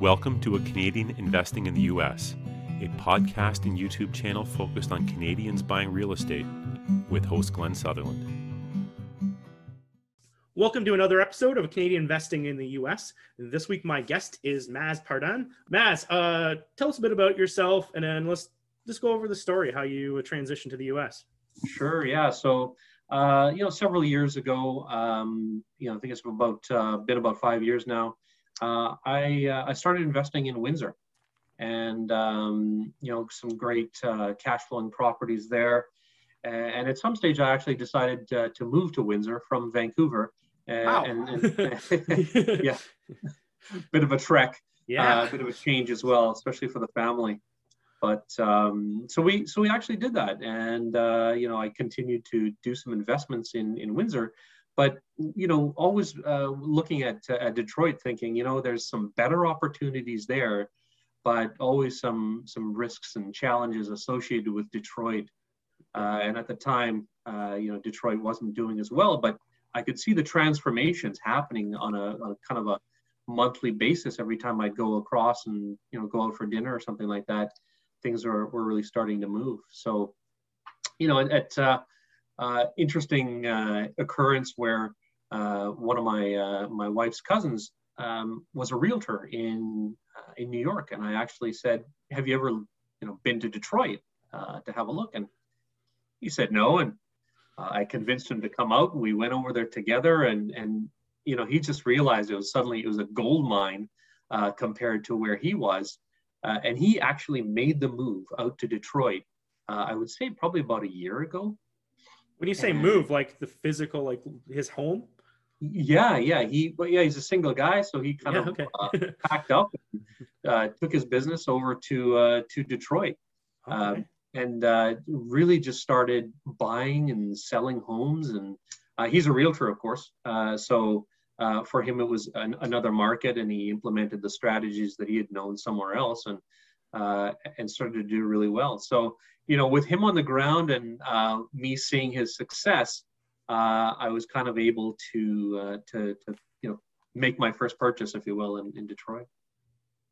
Welcome to A Canadian Investing in the U.S., a podcast and YouTube channel focused on Canadians buying real estate with host Glenn Sutherland. Welcome to another episode of Canadian Investing in the U.S. This week, my guest is Maz Pardhan. Maz, uh, tell us a bit about yourself, and then let's just go over the story how you transitioned to the U.S. Sure. Yeah. So, uh, you know, several years ago, um, you know, I think it's about uh, been about five years now uh, I, uh, I started investing in Windsor and, um, you know, some great uh, cash flowing properties there. And at some stage, I actually decided uh, to move to Windsor from Vancouver. Wow. And, and yeah, bit of a trek, yeah, a bit of a change as well, especially for the family. But um, so we so we actually did that, and uh, you know I continued to do some investments in in Windsor, but you know always uh, looking at, uh, at detroit thinking you know there's some better opportunities there but always some some risks and challenges associated with detroit. Uh, and at the time uh, you know detroit wasn't doing as well but i could see the transformations happening on a, a kind of a monthly basis every time i'd go across and you know go out for dinner or something like that things are, were really starting to move. So you know at, at uh, interesting uh, occurrence where uh, one of my uh, my wife's cousins um, was a realtor in uh, in New York, and I actually said, "Have you ever, you know, been to Detroit to have a look?" And he said no, and I convinced him to come out, and we went over there together, and and you know, he just realized it was suddenly it was a gold mine compared to where he was, and he actually made the move out to Detroit. I would say probably about a year ago. When you say move, like the physical, like his home? Yeah, yeah. He, well, yeah, he's a single guy, so he kind Yeah, of okay. uh, packed up, and, uh, took his business over to uh, to Detroit, Okay. um, and uh, really just started buying and selling homes. And uh, he's a realtor, of course, uh, so uh, for him it was an, another market, and he implemented the strategies that he had known somewhere else, and uh, and started to do really well. So you know, with him on the ground and uh, me seeing his success, uh, I was kind of able to uh, to to you know make my first purchase, if you will, in, in Detroit.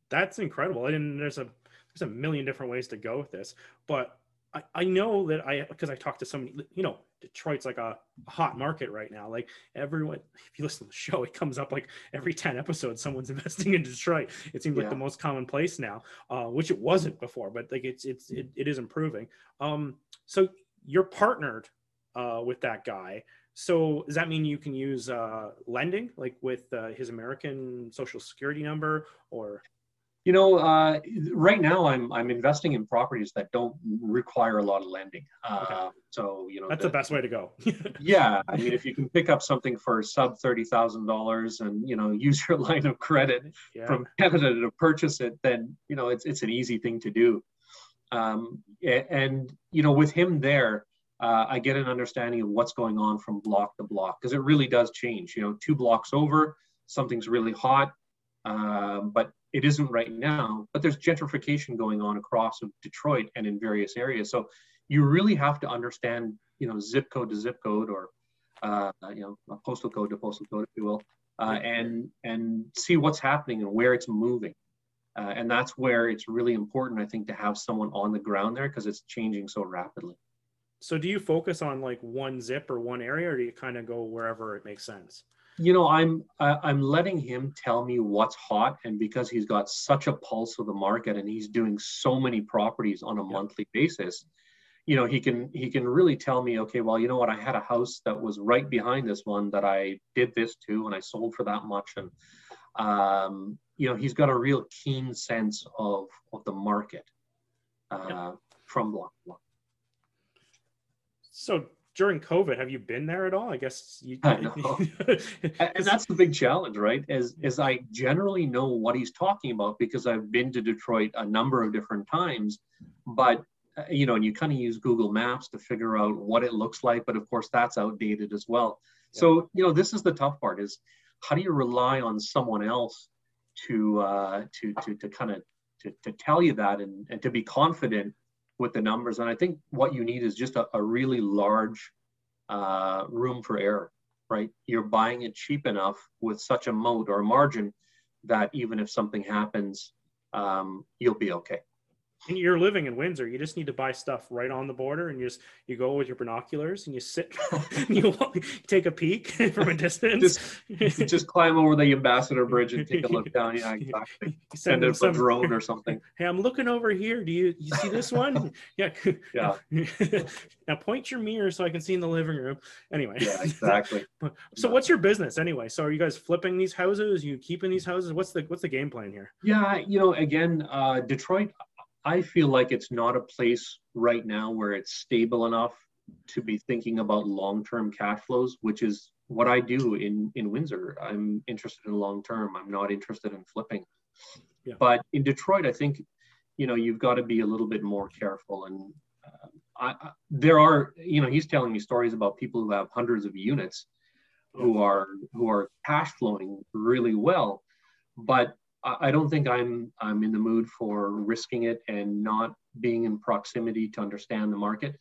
That's incredible. And there's a there's a million different ways to go with this, but I, I know that I because I talked to somebody, you know, Detroit's like a, hot market right now. Like everyone, if you listen to the show, it comes up like every 10 episodes, someone's investing in Detroit. It seems like the most common place now, uh, which it wasn't before, but like it's it's it, it is improving. Um, so you're partnered uh, with that guy. So does that mean you can use uh, lending, like with uh, his American Social Security number, or You know, uh, right now I'm I'm investing in properties that don't require a lot of lending. Uh, Okay. So you know, that's the- the best way to go? yeah i mean if you can pick up something for sub $30000 and you know use your line of credit yeah. from canada to purchase it then you know it's, it's an easy thing to do um, and you know with him there uh, i get an understanding of what's going on from block to block because it really does change you know two blocks over something's really hot um, but it isn't right now but there's gentrification going on across of detroit and in various areas. So you really have to understand you know zip code to zip code or uh, you know postal code to postal code if you will uh, and and see what's happening and where it's moving. Uh, and that's where it's really important i think to have someone on the ground there because it's changing so rapidly. So do you focus on like one zip or one area, or do you kind of go wherever it makes sense? You know i'm I, i'm letting him tell me what's hot and because he's got such a pulse of the market and he's doing so many properties on a Yeah. monthly basis you know he can he can really tell me okay well you know what? I had a house that was right behind this one that i did this to and i sold for that much. And um you know he's got a real keen sense of of the market uh from block to block So during COVID, have you been there at all? I guess you. I know. and that's the big challenge right is is i generally know what he's talking about because i've been to detroit a number of different times but uh, you know and you kind of use google maps to figure out what it looks like but of course that's outdated as well so you know this is the tough part is how do you rely on someone else to uh to to, to kind of to, to tell you that and, and to be confident with the numbers and i think what you need is just a, a really large uh, room for error right? You're buying it cheap enough with such a moat or margin that even if something happens, um, you'll be okay and you're living in Windsor, you just need to buy stuff right on the border, and you just you go with your binoculars and you sit, and you take a peek from a distance. Just, just climb over the Ambassador Bridge and take a look down. Yeah, exactly. Send, Send some, a drone or something. Hey, I'm looking over here. Do you you see this one? yeah. Yeah. now point your mirror so I can see in the living room. Anyway. Yeah, exactly. so yeah. what's your business anyway? So are you guys flipping these houses? Are you keeping these houses? What's the what's the game plan here? Yeah, you know, again, uh, Detroit I feel like it's not a place right now where it's stable enough to be thinking about long-term cash flows, which is what I do in in Windsor. I'm interested in long term. I'm not interested in flipping. Yeah. But in Detroit, I think you know you've got to be a little bit more careful. And uh, I, I, there are you know he's telling me stories about people who have hundreds of units who are who are cash flowing really well, but I don't think I'm I'm in the mood for risking it and not being in proximity to understand the market.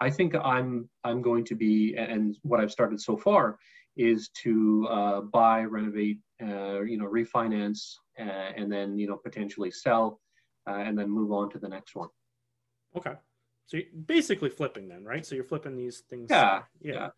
I think I'm I'm going to be and what I've started so far is to uh, buy, renovate, uh, you know, refinance, uh, and then you know potentially sell, uh, and then move on to the next one. Okay, so you're basically flipping then, right? So you're flipping these things. Yeah. Yeah.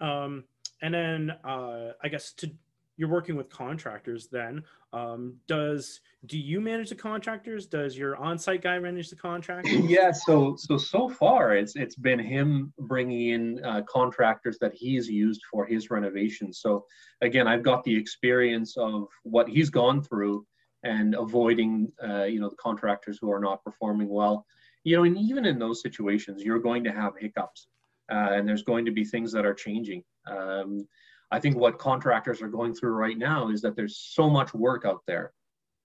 yeah. Um, and then uh, I guess to you're working with contractors then um, does do you manage the contractors? Does your on-site guy manage the contractors? Yeah so so so far it's it's been him bringing in uh, contractors that he's used for his renovations so again i've got the experience of what he's gone through and avoiding uh, you know the contractors who are not performing well. You know and even in those situations you're going to have hiccups uh, and there's going to be things that are changing. Um, I think what contractors are going through right now is that there's so much work out there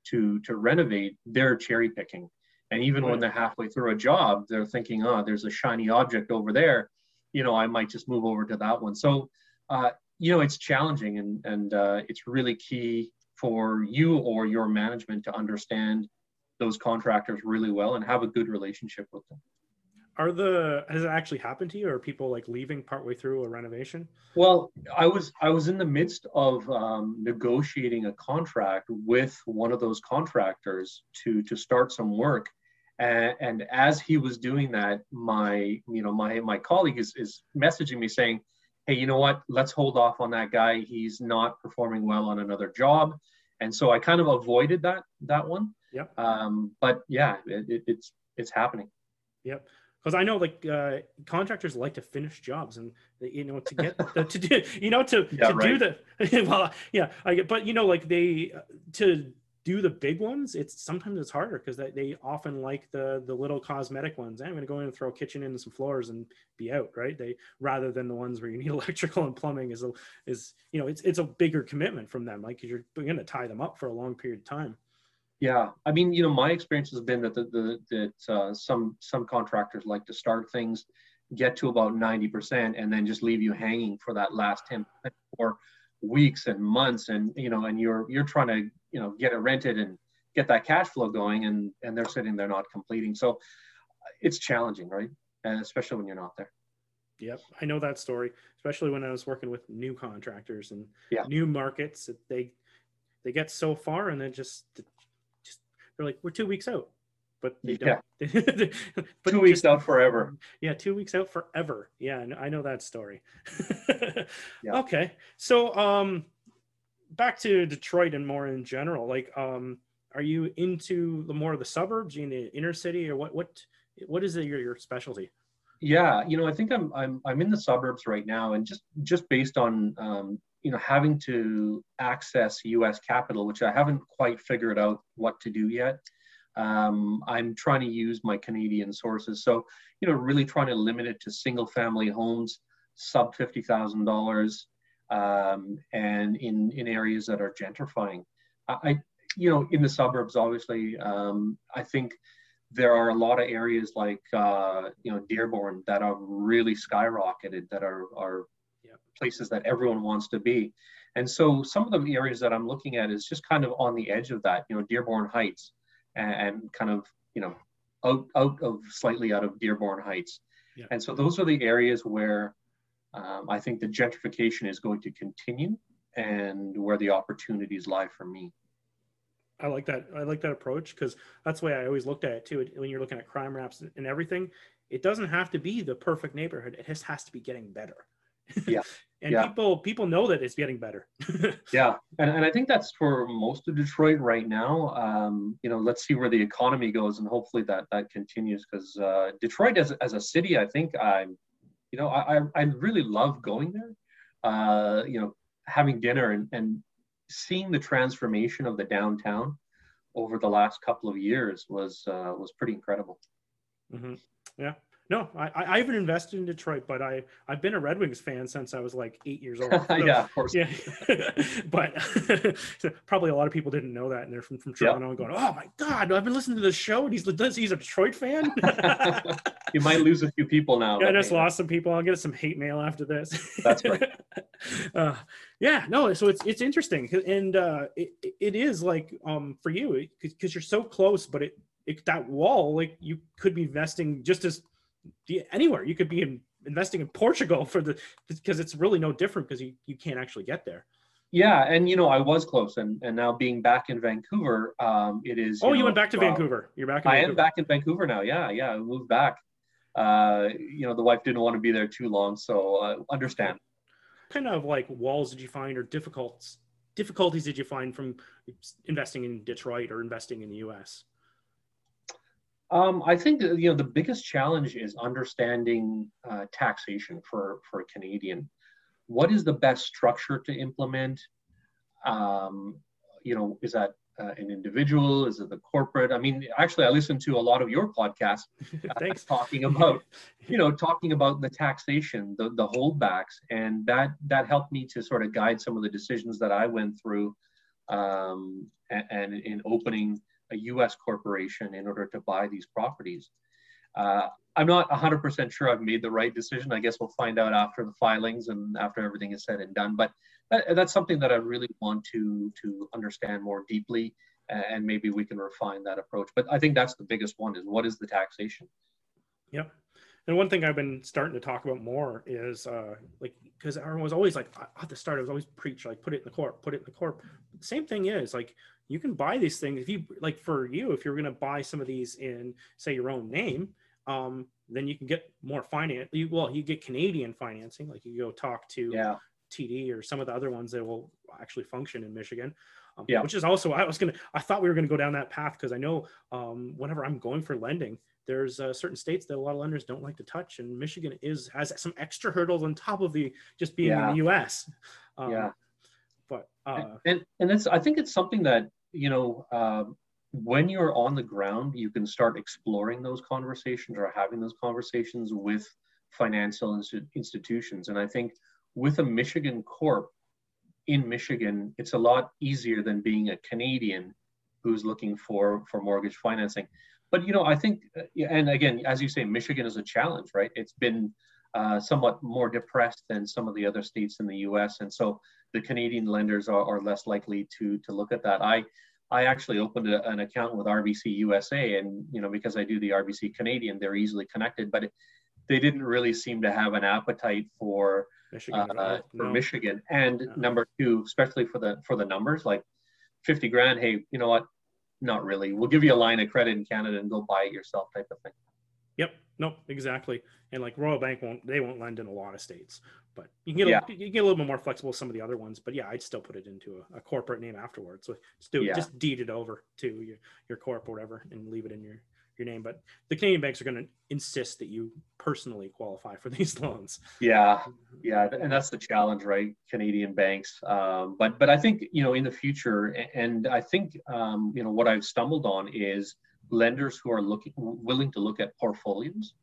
to to renovate. They're cherry picking, and even right. when they're halfway through a job, they're thinking, "Oh, there's a shiny object over there. You know, I might just move over to that one." So, uh, you know, it's challenging, and and uh, it's really key for you or your management to understand those contractors really well and have a good relationship with them are the has it actually happened to you? Or are people like leaving partway through a renovation? Well i was i was in the midst of um, negotiating a contract with one of those contractors to to start some work. And, and as he was doing that my you know my my colleague is, is messaging me saying hey you know what? Let's hold off on that guy. He's not performing well on another job. And so i kind of avoided that that one. Yep. Um, but yeah it, it, it's it's happening. Yep because I know like uh, contractors like to finish jobs and you know to get the, to do you know to, yeah, to right. do the well yeah I get but you know like they uh, to do the big ones it's sometimes it's harder because they, they often like the the little cosmetic ones. I'm going to go in and throw a kitchen in and some floors and be out right? They rather than the ones where you need electrical and plumbing is a is you know it's it's a bigger commitment from them like you're going to tie them up for a long period of time yeah, I mean, you know, my experience has been that the, the that uh, some some contractors like to start things, get to about ninety percent, and then just leave you hanging for that last ten for weeks and months, and you know, and you're you're trying to you know get it rented and get that cash flow going, and and they're sitting there not completing. So it's challenging, right? And especially when you're not there. Yep, I know that story, especially when I was working with new contractors and yeah. new markets. They they get so far and then just they're like, we're two weeks out, but they don't. Yeah. but two weeks just, out forever. Yeah, two weeks out forever. Yeah, I know that story. yeah. Okay, so um, back to Detroit and more in general. Like, um, are you into the more of the suburbs, in the inner city, or what? What what is it, your your specialty? Yeah, you know, I think I'm I'm I'm in the suburbs right now, and just just based on um, you know having to access U.S. capital, which I haven't quite figured out what to do yet. Um, I'm trying to use my Canadian sources, so you know, really trying to limit it to single-family homes, sub fifty thousand um, dollars, and in in areas that are gentrifying. I, you know, in the suburbs, obviously, um, I think there are a lot of areas like uh, you know Dearborn that are really skyrocketed, that are are places that everyone wants to be. And so some of the areas that I'm looking at is just kind of on the edge of that, you know, Dearborn Heights and, and kind of, you know, out, out of slightly out of Dearborn Heights. Yeah. And so those are the areas where um, I think the gentrification is going to continue and where the opportunities lie for me. I like that. I like that approach because that's the way I always looked at it too. When you're looking at crime raps and everything, it doesn't have to be the perfect neighborhood. It just has to be getting better. Yeah. and Yeah. people people know that it's getting better. Yeah, and, and I think that's for most of Detroit right now. Um, you know, let's see where the economy goes, and hopefully that that continues. Because uh, Detroit, as as a city, I think I'm, you know, I I- I really love going there. Uh, you know, having dinner and and seeing the transformation of the downtown over the last couple of years was uh, was pretty incredible. hmm Yeah. No, I, I haven't invested in Detroit, but I I've been a Red Wings fan since I was like eight years old. So- yeah, of course. Yeah, but probably a lot of people didn't know that, and they're from, from Toronto and going, "Oh my God, I've been listening to this show, and he's he's a Detroit fan." You might lose a few people now. Yeah, I just lost some people. I'll get some hate mail after this. That's right. uh, yeah, no. So it's it's interesting, and uh, it it is like um for you because you're so close, but it, it that wall like you could be investing just as anywhere. You could be in, investing in Portugal for the because it's really no different because you you can't actually get there. Yeah, and you know, I was close, and and now being back in Vancouver, um, it is. Oh, you know, went back to uh, Vancouver. You're back. In I Vancouver. am back in Vancouver now. Yeah, yeah, I moved back. Uh, you know, the wife didn't want to be there too long, so uh, understand. What kind of like walls did you find or difficulties difficulties did you find from investing in Detroit or investing in the U.S. Um, I think that, you know the biggest challenge is understanding uh, taxation for for a Canadian. What is the best structure to implement? Um, you know, is that uh, an individual? Is it the corporate? I mean, actually, I listened to a lot of your podcasts Thanks. talking about you know talking about the taxation the, the holdbacks and that that helped me to sort of guide some of the decisions that i went through um, and, and in opening a us corporation in order to buy these properties. Uh, i'm not 100% sure i've made the right decision. I guess we'll find out after the filings and after everything is said and done but that, that's something that i really want to to understand more deeply and maybe we can refine that approach but i think that's the biggest one is what is the taxation? Yep. And one thing I've been starting to talk about more is uh, like because everyone was always like at the start, I was always preach like put it in the corp, put it in the corp. The same thing is like you can buy these things if you like for you if you're going to buy some of these in say your own name, um, then you can get more finance. You, well, you get Canadian financing, like you go talk to yeah TD or some of the other ones that will actually function in Michigan. Um, Yeah. Which is also I was gonna I thought we were gonna go down that path because I know um, whenever I'm going for lending, there's uh, certain states that a lot of lenders don't like to touch, and Michigan is has some extra hurdles on top of the just being in the U.S. Um, Yeah. But uh, and and that's i think it's something that you know um, when you're on the ground you can start exploring those conversations or having those conversations with financial insti- institutions and i think with a michigan corp in michigan it's a lot easier than being a canadian who's looking for for mortgage financing but you know i think uh, and again as you say michigan is a challenge right it's been uh, somewhat more depressed than some of the other states in the us and so the Canadian lenders are, are less likely to to look at that. I I actually opened a, an account with RBC USA, and you know because I do the RBC Canadian, they're easily connected. But it, they didn't really seem to have an appetite for Michigan, uh, for No. Michigan. And No. number two, especially for the for the numbers, like fifty grand. Hey, you know what? Not really. We'll give you a line of credit in Canada and go buy it yourself, type of thing. Yep. Nope. Exactly. And like Royal Bank won't they won't lend in a lot of states, but you can get a, Yeah. you can get a little bit more flexible with some of the other ones. But yeah, I'd still put it into a, a corporate name afterwards. So just do Yeah. just deed it over to your your corp or whatever and leave it in your your name. But the Canadian banks are going to insist that you personally qualify for these loans. Yeah, yeah, and that's the challenge, right? Canadian banks, um, but but I think you know in the future, and I think um, you know what I've stumbled on is lenders who are looking willing to look at portfolios.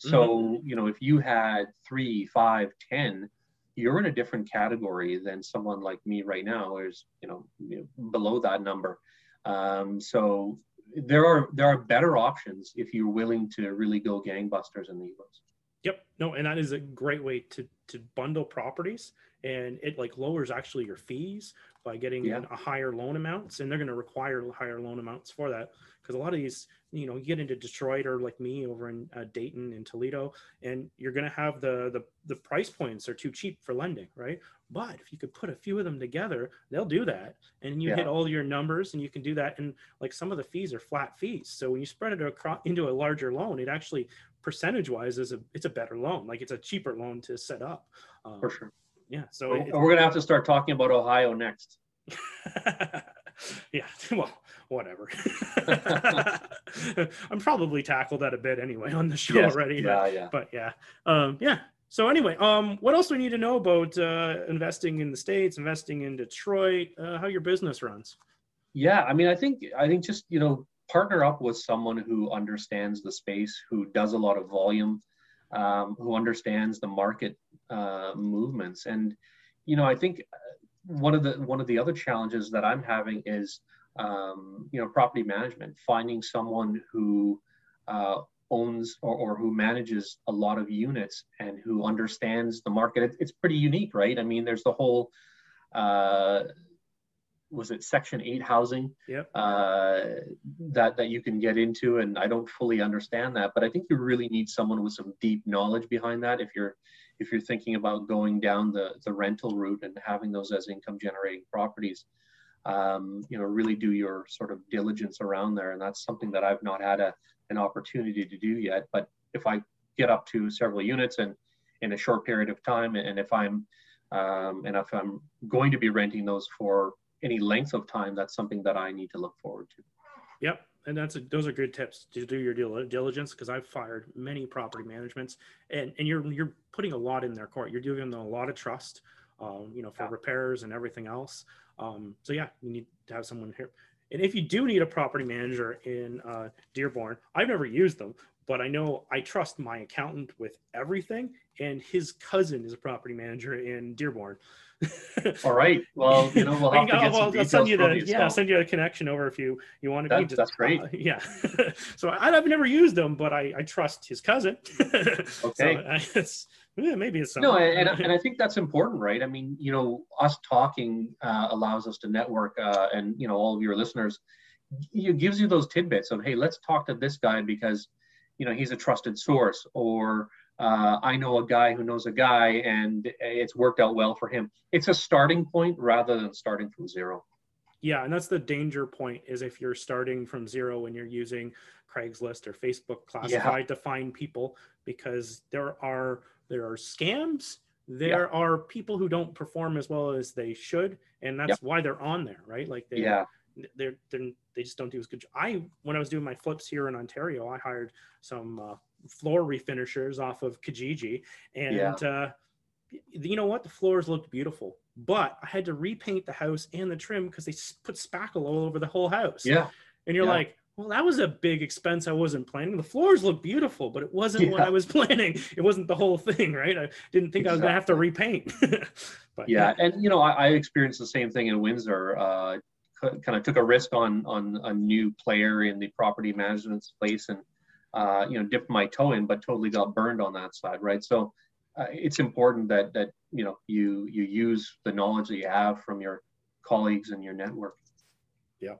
So you know if you had three, five, ten, you're in a different category than someone like me right now, is you know you know, below that number. Um, so there are there are better options if you're willing to really go gangbusters in the U.S. Yep. No, and that is a great way to to bundle properties and it like lowers actually your fees by getting Yeah. a higher loan amounts, and they're going to require higher loan amounts for that because a lot of these, you know, you get into Detroit or like me over in uh, Dayton and Toledo, and you're going to have the the the price points are too cheap for lending, right? But if you could put a few of them together, they'll do that, and you Yeah. hit all your numbers, and you can do that. And like some of the fees are flat fees, so when you spread it across into a larger loan, it actually percentage wise is a it's a better loan. Like it's a cheaper loan to set up. Um, for sure. Yeah. So We're, it, we're gonna have to start talking about Ohio next. yeah, well, whatever. I'm probably tackled that a bit anyway on the show Yes, already. Yeah, yeah. But yeah, um, yeah. So anyway, um, what else do we need to know about uh, investing in the states, investing in Detroit, uh, how your business runs? Yeah, I mean, I think I think just you know partner up with someone who understands the space, who does a lot of volume, um, who understands the market uh, movements, and you know, I think uh, one of the one of the other challenges that I'm having is um, you know property management, finding someone who uh, owns or, or who manages a lot of units and who understands the market. It, it's pretty unique, right? I mean, there's the whole uh, was it Section Eight housing Yep. uh, that that you can get into, and I don't fully understand that, but I think you really need someone with some deep knowledge behind that if you're if you're thinking about going down the the rental route and having those as income generating properties. Um, you know, really do your sort of diligence around there, and that's something that I've not had a an opportunity to do yet. But if I get up to several units and in a short period of time, and if I'm um, and if I'm going to be renting those for any length of time, that's something that I need to look forward to. Yep. And that's a, those are good tips to do your dil- diligence because I've fired many property managements and, and you're you're putting a lot in their court. You're giving them a lot of trust, um, you know, for Yeah. repairs and everything else. Um, so yeah, you need to have someone here. And if you do need a property manager in uh, Dearborn, I've never used them, but I know I trust my accountant with everything. And his cousin is a property manager in Dearborn. All right. Well, you know, we'll have to I'll- some I'll send you the you. yeah, I'll send you a connection over if you you want to. That- you just- that's great. uh, yeah. so I, I've never used them, but I, I trust his cousin. Okay. So I, it's, yeah, maybe it's No, something. and, and and I think that's important, right? I mean, you know, us talking uh, allows us to network, uh, and you know, all of your listeners, it gives you those tidbits of, hey, let's talk to this guy because, you know, he's a trusted source, or uh, I know a guy who knows a guy, and it's worked out well for him. It's a starting point rather than starting from zero. Yeah, and that's the danger point is if you're starting from zero and you're using Craigslist or Facebook classified to find people because there are there are scams, there are people who don't perform as well as they should, and that's why they're on there, right? Like they Yeah, they're, they're they just don't do as good. I when I was doing my flips here in Ontario, I hired some uh, floor refinishers off of Kijiji, and Yeah. uh, you know what? The floors looked beautiful, but I had to repaint the house and the trim because they put spackle all over the whole house. yeah, and you're yeah. like. Well, that was a big expense I wasn't planning. The floors look beautiful, but it wasn't what I was planning. It wasn't the whole thing, right? I didn't think I was gonna have to repaint. but yeah and you know I, I experienced the same thing in windsor uh, kind of took a risk on on a new player in the property management space and uh, you know dipped my toe in but totally got burned on that side right so uh, it's important that that you know you you use the knowledge that you have from your colleagues and your network Yeah,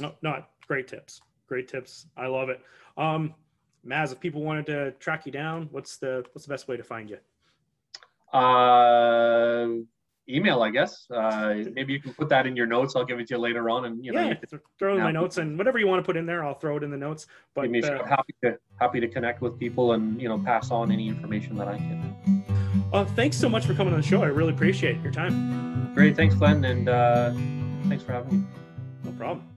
No, not great tips. Great tips. I love it. Um, Maz, if people wanted to track you down, what's the what's the best way to find you? uh, email i guess uh, maybe you can put that in your notes i'll give it to you later on and you know yeah, you can throw in my notes and whatever you want to put in there, I'll throw it in the notes. But me uh, happy to happy to connect with people and you know pass on any information that i can uh, thanks so much for coming on the show. I really appreciate your time. Great, thanks, Glenn, and uh, thanks for having me. No problem.